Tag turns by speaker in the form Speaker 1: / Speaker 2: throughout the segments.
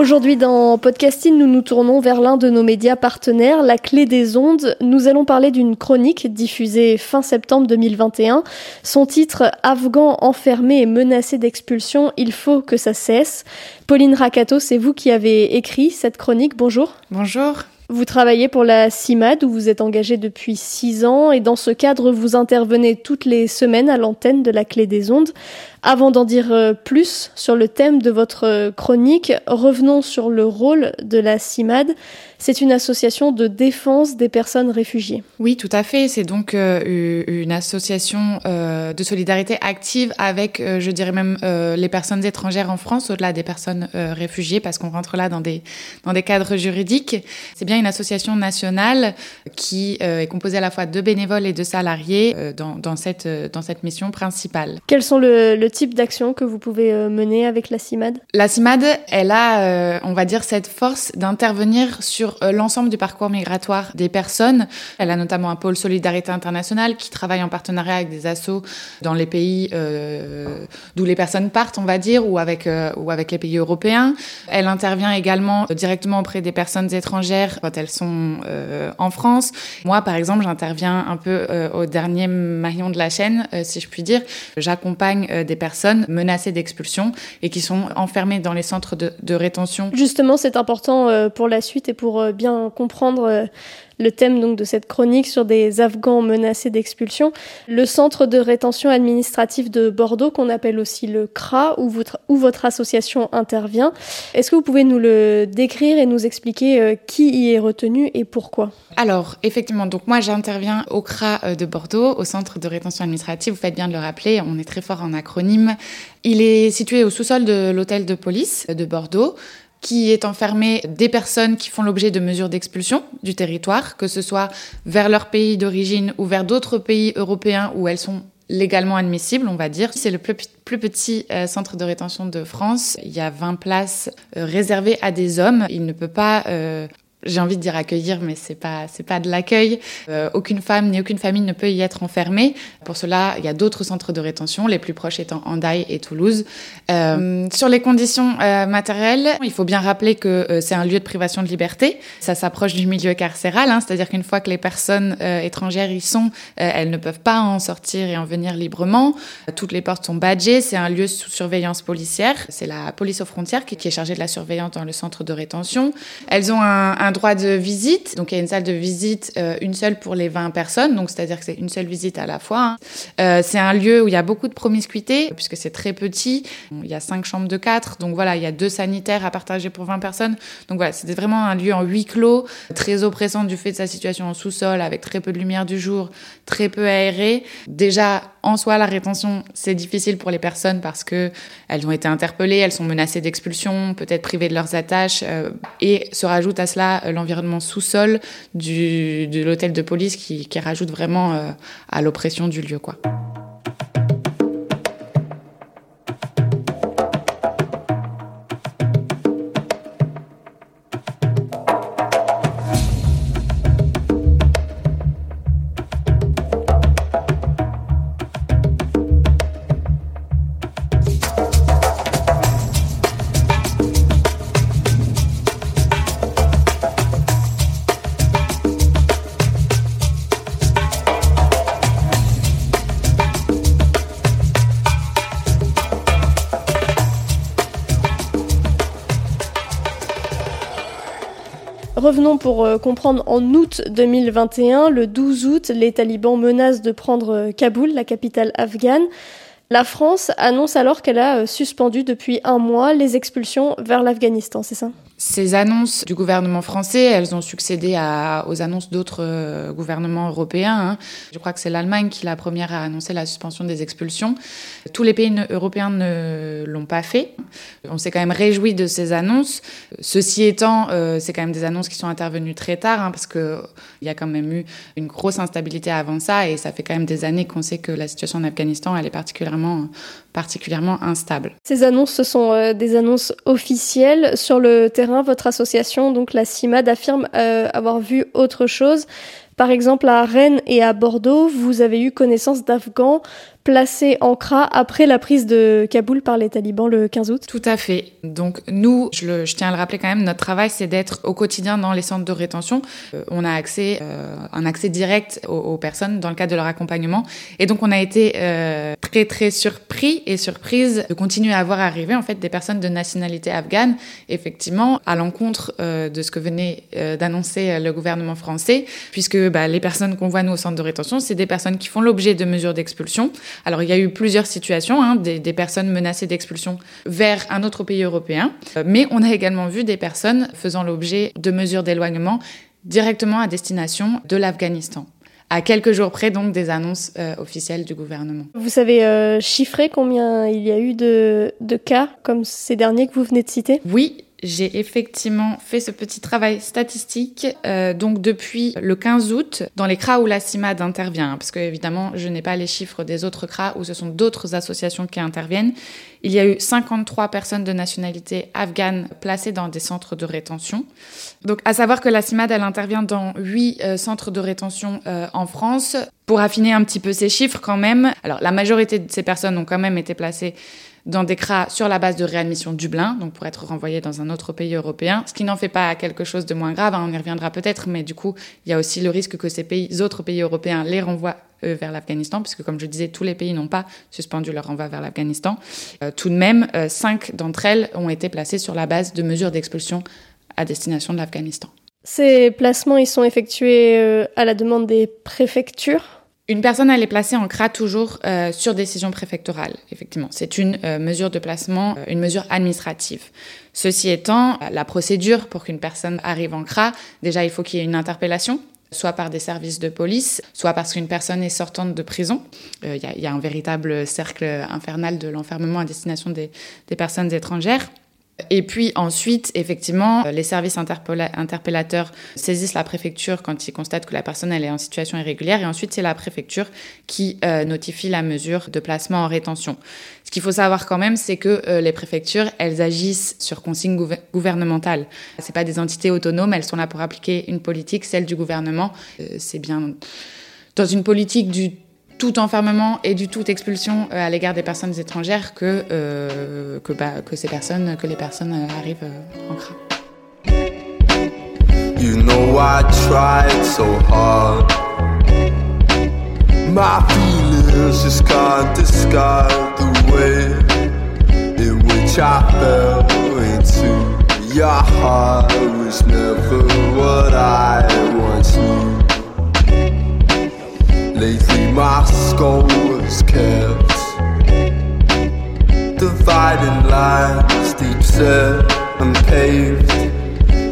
Speaker 1: Aujourd'hui dans Podcasting, nous nous tournons vers l'un de nos médias partenaires, La Clé des Ondes. Nous allons parler d'une chronique diffusée fin septembre 2021. Son titre Afghans enfermés et menacés d'expulsion, il faut que ça cesse. Pauline Rakato, c'est vous qui avez écrit cette chronique. Bonjour.
Speaker 2: Bonjour.
Speaker 1: Vous travaillez pour la CIMAD où vous êtes engagé depuis six ans et dans ce cadre, vous intervenez toutes les semaines à l'antenne de la Clé des Ondes. Avant d'en dire euh, plus sur le thème de votre euh, chronique, revenons sur le rôle de la CIMAD. C'est une association de défense des personnes réfugiées.
Speaker 2: Oui, tout à fait. C'est donc euh, une association de solidarité active avec, je dirais même, les personnes étrangères en France, au-delà des personnes réfugiées, parce qu'on rentre là dans des, dans des cadres juridiques. C'est bien une association nationale qui est composée à la fois de bénévoles et de salariés dans, dans, cette, dans cette mission principale.
Speaker 1: Quels sont le, le type d'action que vous pouvez euh, mener avec la CIMAD?
Speaker 2: La CIMAD, elle a, euh, on va dire, cette force d'intervenir sur euh, l'ensemble du parcours migratoire des personnes. Elle a notamment un pôle solidarité internationale qui travaille en partenariat avec des assos dans les pays d'où les personnes partent, on va dire, ou avec, ou avec les pays européens. Elle intervient également directement auprès des personnes étrangères quand elles sont en France. Moi, par exemple, j'interviens un peu au dernier maillon de la chaîne, si je puis dire. J'accompagne des personnes menacées d'expulsion et qui sont enfermées dans les centres de, de rétention.
Speaker 1: Justement, c'est important euh, pour la suite et pour euh, bien comprendre euh, le thème donc de cette chronique sur des Afghans menacés d'expulsion. Le centre de rétention administrative de Bordeaux, qu'on appelle aussi le CRA, où votre, association intervient. Est-ce que vous pouvez nous le décrire et nous expliquer euh, qui y est retenu et pourquoi?
Speaker 2: Alors, effectivement, donc moi j'interviens au CRA euh, de Bordeaux, au centre de rétention administrative. Vous faites bien de le rappeler, on est très fort en acronyme. Il est situé au sous-sol de l'hôtel de police de Bordeaux qui est enfermé des personnes qui font l'objet de mesures d'expulsion du territoire, que ce soit vers leur pays d'origine ou vers d'autres pays européens où elles sont légalement admissibles, on va dire. C'est le plus, petit euh, centre de rétention de France. Il y a 20 places euh, réservées à des hommes. Il ne peut pas euh, j'ai envie de dire accueillir, mais c'est pas c'est pas de l'accueil. Euh, aucune femme ni aucune famille ne peut y être enfermée. Pour cela, il y a d'autres centres de rétention, les plus proches étant Hendaye et Toulouse. Euh, sur les conditions euh, matérielles, il faut bien rappeler que euh, c'est un lieu de privation de liberté. Ça s'approche du milieu carcéral, hein, c'est-à-dire qu'une fois que les personnes euh, étrangères y sont, elles ne peuvent pas en sortir et en venir librement. Toutes les portes sont badgées. C'est un lieu sous surveillance policière. C'est la police aux frontières qui, qui, est chargée de la surveillance dans le centre de rétention. Elles ont un, un droit de visite. Donc il y a une salle de visite, euh, une seule pour les 20 personnes. Donc c'est-à-dire que c'est une seule visite à la fois. Hein. Euh, c'est un lieu où il y a beaucoup de promiscuité, puisque c'est très petit. Il y a cinq chambres de quatre. Donc voilà, il y a deux sanitaires à partager pour 20 personnes. Donc voilà, c'était vraiment un lieu en huis clos, très oppressant du fait de sa situation en sous-sol, avec très peu de lumière du jour, très peu aéré. Déjà, en soi, la rétention, c'est difficile pour les personnes parce que elles ont été interpellées, elles sont menacées d'expulsion, peut-être privées de leurs attaches, euh, et se rajoute à cela euh, l'environnement sous-sol de l'hôtel de police qui, rajoute vraiment euh, à l'oppression du lieu.
Speaker 1: Revenons pour comprendre en août 2021, le 12 août, les talibans menacent de prendre Kaboul, la capitale afghane. La France annonce alors qu'elle a suspendu depuis un mois les expulsions vers l'Afghanistan, c'est ça?
Speaker 2: Ces annonces du gouvernement français, elles ont succédé aux annonces d'autres euh, gouvernements européens. Hein. Je crois que c'est l'Allemagne qui la première à annoncer la suspension des expulsions. Tous les pays européens ne l'ont pas fait. On s'est quand même réjoui de ces annonces. Ceci étant, euh, c'est quand même des annonces qui sont intervenues très tard, hein, parce qu'il y a quand même eu une grosse instabilité avant ça, et ça fait quand même des années qu'on sait que la situation en Afghanistan, elle est particulièrement, particulièrement instable.
Speaker 1: Ces annonces, ce sont euh, des annonces officielles sur le terrain votre association, donc la CIMAD, affirme euh, avoir vu autre chose. Par exemple, à Rennes et à Bordeaux, vous avez eu connaissance d'Afghans placé en CRA après la prise de Kaboul par les talibans le 15 août
Speaker 2: Tout à fait. Donc nous, je, tiens à le rappeler quand même, notre travail, c'est d'être au quotidien dans les centres de rétention. Euh, on a accès, euh, un accès direct aux, personnes dans le cadre de leur accompagnement. Et donc on a été euh, très très surpris et surprise de continuer à voir arriver en fait des personnes de nationalité afghane, effectivement, à l'encontre de ce que venait d'annoncer le gouvernement français, puisque bah, les personnes qu'on voit nous au centre de rétention, c'est des personnes qui font l'objet de mesures d'expulsion. Alors, il y a eu plusieurs situations, hein, des, personnes menacées d'expulsion vers un autre pays européen, euh, mais on a également vu des personnes faisant l'objet de mesures d'éloignement directement à destination de l'Afghanistan à quelques jours près donc des annonces euh, officielles du gouvernement.
Speaker 1: Vous savez euh, chiffrer combien il y a eu de, de, cas comme ces derniers que vous venez de citer?
Speaker 2: Oui, j'ai effectivement fait ce petit travail statistique. Euh, donc depuis le 15 août, dans les CRA où la CIMAD intervient, parce que évidemment je n'ai pas les chiffres des autres CRA où ce sont d'autres associations qui interviennent, il y a eu 53 personnes de nationalité afghane placées dans des centres de rétention. Donc à savoir que la CIMAD elle intervient dans 8 euh, centres de rétention euh, en France. Pour affiner un petit peu ces chiffres quand même, alors la majorité de ces personnes ont quand même été placées dans des CRA sur la base de réadmission Dublin, donc pour être renvoyé dans un autre pays européen, ce qui n'en fait pas quelque chose de moins grave, hein, on y reviendra peut-être, mais du coup, il y a aussi le risque que ces pays, autres pays européens les renvoient vers l'Afghanistan, puisque comme je disais, tous les pays n'ont pas suspendu leur renvoi vers l'Afghanistan. Euh, tout de même, euh, cinq d'entre elles ont été placées sur la base de mesures d'expulsion à destination de l'Afghanistan.
Speaker 1: Ces placements, ils sont effectués euh, à la demande des préfectures?
Speaker 2: Une personne, elle est placée en CRA toujours euh, sur décision préfectorale, effectivement. C'est une euh, mesure de placement, euh, une mesure administrative. Ceci étant, la procédure pour qu'une personne arrive en CRA, déjà, il faut qu'il y ait une interpellation soit par des services de police, soit parce qu'une personne est sortante de prison. Il y, a un véritable cercle infernal de l'enfermement à destination des personnes étrangères. Et puis ensuite, effectivement, les services interpellateurs saisissent la préfecture quand ils constatent que la personne elle est en situation irrégulière. Et ensuite, c'est la préfecture qui euh, notifie la mesure de placement en rétention. Ce qu'il faut savoir quand même, c'est que euh, les préfectures, elles agissent sur consigne gouvernementale. Ce C'est pas des entités autonomes, elles sont là pour appliquer une politique, celle du gouvernement. Euh, c'est bien dans une politique du tout enfermement et du tout expulsion euh, à l'égard des personnes étrangères que, euh, que, bah, que, ces personnes, que les personnes euh, arrivent en CRA. You know I tried so hard. My feelings just can't discard the way in which I fell into your heart was never what I once knew. Lately my skull was kept Dividing lines deep set and paved.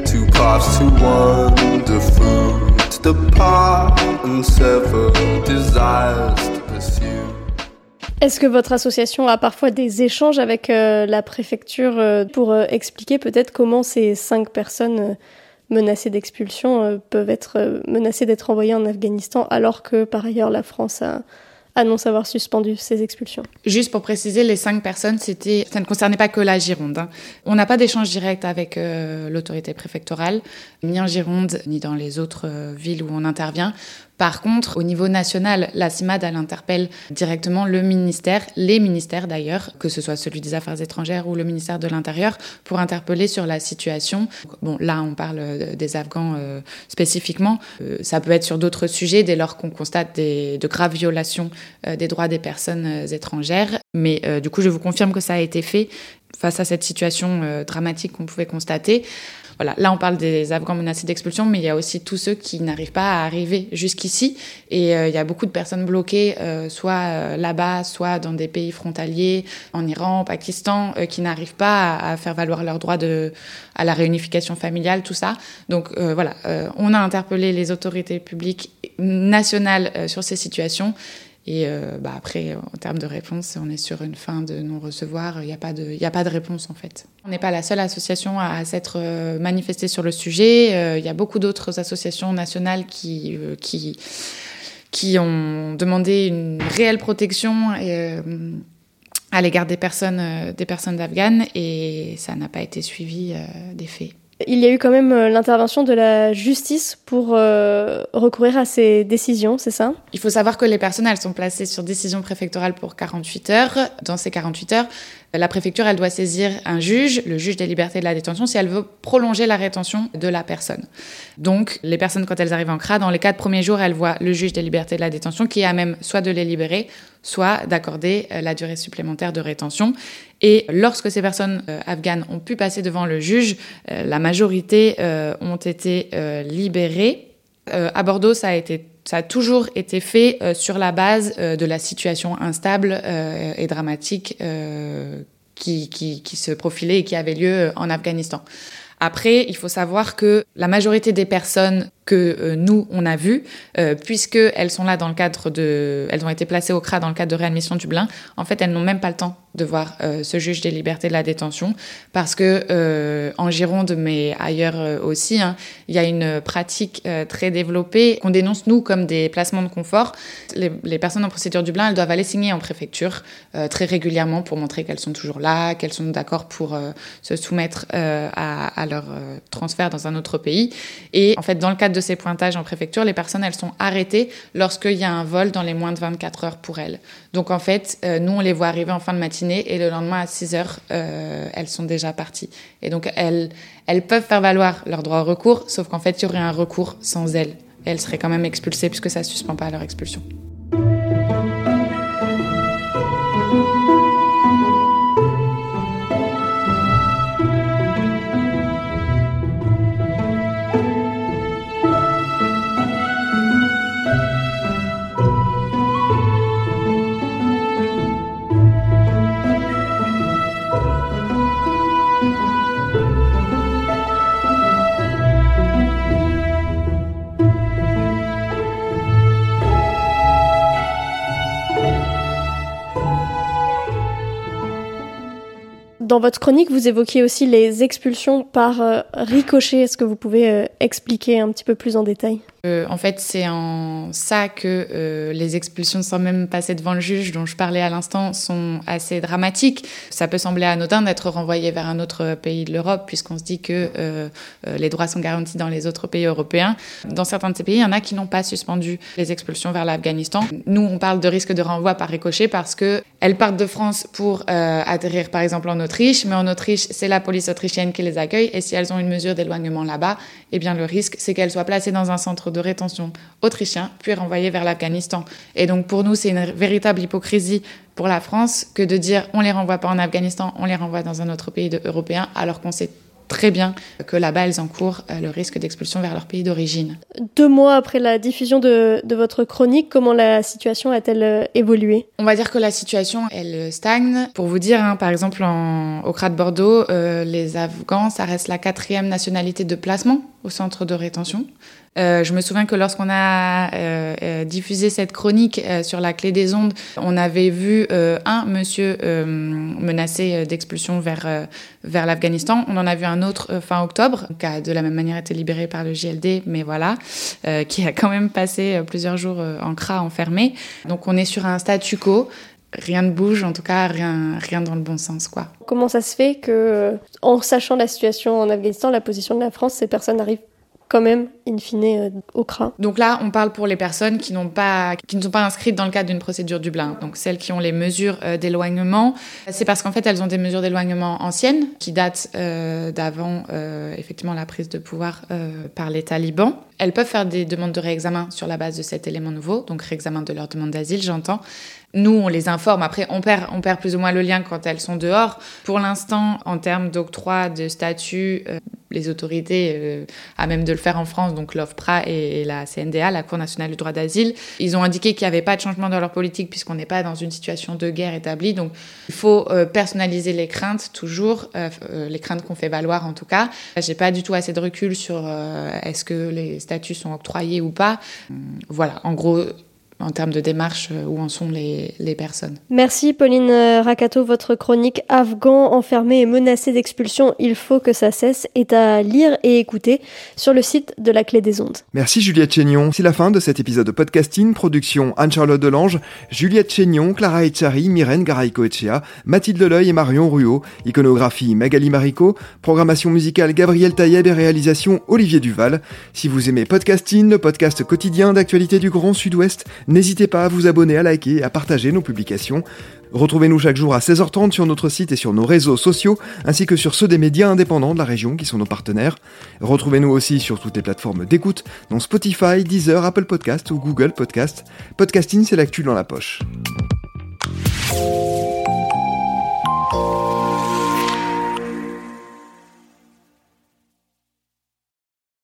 Speaker 2: Two paths to wander through To depart and sever desires to pursue.
Speaker 1: Est-ce que votre association a parfois des échanges avec euh, la préfecture euh, pour euh, expliquer peut-être comment ces cinq personnes menacés d'expulsion euh, peuvent être euh, menacés d'être envoyés en Afghanistan alors que par ailleurs la France a, annonce avoir suspendu ces expulsions.
Speaker 2: Juste pour préciser, les cinq personnes, c'était, ça ne concernait pas que la Gironde. Hein. On n'a pas d'échange direct avec euh, l'autorité préfectorale, ni en Gironde, ni dans les autres villes où on intervient. Par contre, au niveau national, la CIMAD, elle interpelle directement le ministère, les ministères d'ailleurs, que ce soit celui des Affaires étrangères ou le ministère de l'Intérieur, pour interpeller sur la situation. Bon, là, on parle euh, des Afghans euh, spécifiquement. Euh, ça peut être sur d'autres sujets dès lors qu'on constate des, de graves violations des droits des personnes étrangères. Mais du coup, je vous confirme que ça a été fait face à cette situation dramatique qu'on pouvait constater. Voilà, là on parle des Afghans menacés d'expulsion, mais il y a aussi tous ceux qui n'arrivent pas à arriver jusqu'ici. Et il y a beaucoup de personnes bloquées, soit là-bas, soit dans des pays frontaliers, en Iran, au Pakistan, qui n'arrivent pas à, à, faire valoir leurs droits de, à la réunification familiale, tout ça. Donc voilà, on a interpellé les autorités publiques nationales sur ces situations. Et euh, bah après, en termes de réponse, on est sur une fin de non-recevoir. Il n'y a, pas de, réponse, en fait. On n'est pas la seule association à, s'être euh, manifestée sur le sujet. Euh, il y a beaucoup d'autres associations nationales qui ont demandé une réelle protection à l'égard des personnes, des personnes afghanes. Et ça n'a pas été suivi des faits.
Speaker 1: Il y a eu quand même euh, l'intervention de la justice pour euh, recourir à ces décisions, c'est ça?
Speaker 2: Il faut savoir que les personnes, elles sont placées sur décision préfectorale pour 48 heures. Dans ces 48 heures, la préfecture, elle doit saisir un juge, le juge des libertés de la détention, si elle veut prolonger la rétention de la personne. Donc, les personnes, quand elles arrivent en CRA, dans les quatre premiers jours, elles voient le juge des libertés de la détention qui a même soit de les libérer, soit d'accorder euh, la durée supplémentaire de rétention. Et lorsque ces personnes euh, afghanes ont pu passer devant le juge, euh, la majorité ont été libérées. à Bordeaux, ça a toujours été fait euh, sur la base euh, de la situation instable euh, et dramatique qui, se profilait et qui avait lieu en Afghanistan. Après, il faut savoir que la majorité des personnes que euh, nous, on a vu, euh, puisqu'elles sont là dans le cadre de... Elles ont été placées au CRA dans le cadre de réadmission Dublin. En fait, elles n'ont même pas le temps de voir euh, ce juge des libertés de la détention parce que euh, en Gironde, mais ailleurs aussi, hein, il y a une pratique très développée qu'on dénonce, nous, comme des placements de confort. Les, personnes en procédure Dublin, elles doivent aller signer en préfecture très régulièrement pour montrer qu'elles sont toujours là, qu'elles sont d'accord pour se soumettre à, leur transfert dans un autre pays. Et en fait, dans le cadre de ces pointages en préfecture, les personnes, elles sont arrêtées lorsqu'il y a un vol dans les moins de 24 heures pour elles. Donc en fait, euh, nous, on les voit arriver en fin de matinée et le lendemain à 6 heures, euh, elles sont déjà parties. Et donc elles, elles peuvent faire valoir leur droit au recours, sauf qu'en fait, il y aurait un recours sans elles. elles seraient quand même expulsées puisque ça ne suspend pas leur expulsion.
Speaker 1: Dans votre chronique, vous évoquiez aussi les expulsions par euh, ricochet. Est-ce que vous pouvez euh, expliquer un petit peu plus en détail?
Speaker 2: Euh, en fait, c'est en ça que euh, les expulsions sans même passer devant le juge, dont je parlais à l'instant, sont assez dramatiques. Ça peut sembler anodin d'être renvoyé vers un autre pays de l'Europe, puisqu'on se dit que euh, les droits sont garantis dans les autres pays européens. Dans certains de ces pays, il y en a qui n'ont pas suspendu les expulsions vers l'Afghanistan. Nous, on parle de risque de renvoi par ricochet parce que elles partent de France pour atterrir, par exemple, en Autriche, mais en Autriche, c'est la police autrichienne qui les accueille, et si elles ont une mesure d'éloignement là-bas, eh bien, le risque, c'est qu'elles soient placées dans un centre de rétention autrichien, puis renvoyés vers l'Afghanistan. Et donc pour nous, c'est une véritable hypocrisie pour la France que de dire on les renvoie pas en Afghanistan, on les renvoie dans un autre pays européen, alors qu'on sait très bien que là-bas, elles encourent euh, le risque d'expulsion vers leur pays d'origine.
Speaker 1: Deux mois après la diffusion de, de votre chronique, comment la situation a-t-elle euh, évolué?
Speaker 2: On va dire que la situation, elle stagne. Pour vous dire, hein, par exemple, en, au CRA de Bordeaux, euh, les Afghans, ça reste la quatrième nationalité de placement au centre de rétention. Euh, je me souviens que lorsqu'on a euh, euh, diffusé cette chronique sur la clé des ondes, on avait vu un monsieur menacé d'expulsion vers, vers l'Afghanistan. On en a vu un autre fin octobre, qui a de la même manière été libéré par le JLD, mais voilà, qui a quand même passé plusieurs jours en CRA enfermé. Donc on est sur un statu quo rien ne bouge, en tout cas rien, rien dans le bon sens. quoi.
Speaker 1: Comment ça se fait que, en sachant la situation en Afghanistan, la position de la France, ces personnes arrivent quand même, in fine, euh, au CRA.
Speaker 2: Donc là, on parle pour les personnes qui, pas, qui ne sont pas inscrites dans le cadre d'une procédure Dublin. Donc celles qui ont les mesures euh, d'éloignement, c'est parce qu'en fait, elles ont des mesures d'éloignement anciennes qui datent euh, d'avant, effectivement, la prise de pouvoir par les talibans. Elles peuvent faire des demandes de réexamen sur la base de cet élément nouveau, donc réexamen de leur demande d'asile, j'entends. Nous, on les informe. Après, on perd, on perd plus ou moins le lien quand elles sont dehors. Pour l'instant, en termes d'octroi de statut, les autorités euh, à même de le faire en France, donc l'OFPRA et, la CNDA, la Cour nationale du droit d'asile. Ils ont indiqué qu'il n'y avait pas de changement dans leur politique puisqu'on n'est pas dans une situation de guerre établie. Donc il faut euh, personnaliser les craintes toujours, euh, les craintes qu'on fait valoir en tout cas. J'ai pas du tout assez de recul sur est-ce que les statuts sont octroyés ou pas. Voilà, en gros, en termes de démarche, euh, où en sont les, les personnes.
Speaker 1: Merci Pauline euh, Rakato, votre chronique Afghan enfermé et menacé d'expulsion, il faut que ça cesse, est à lire et écouter sur le site de la Clé des Ondes.
Speaker 3: Merci Juliette Chénion. C'est la fin de cet épisode de podcasting, production Anne-Charlotte Delange, Juliette Chénion, Clara Echari, Myrène Garaïco-Echea, Mathilde Leuil et Marion Ruot, iconographie Magali Marico, programmation musicale Gabriel Taïeb et réalisation Olivier Duval. Si vous aimez podcasting, le podcast quotidien d'actualité du Grand Sud-Ouest, N'hésitez pas à vous abonner, à liker et à partager nos publications. Retrouvez-nous chaque jour à 16h30 sur notre site et sur nos réseaux sociaux, ainsi que sur ceux des médias indépendants de la région qui sont nos partenaires. Retrouvez-nous aussi sur toutes les plateformes d'écoute, dont Spotify, Deezer, Apple Podcast ou Google Podcast. Podcasting, c'est l'actu dans la poche.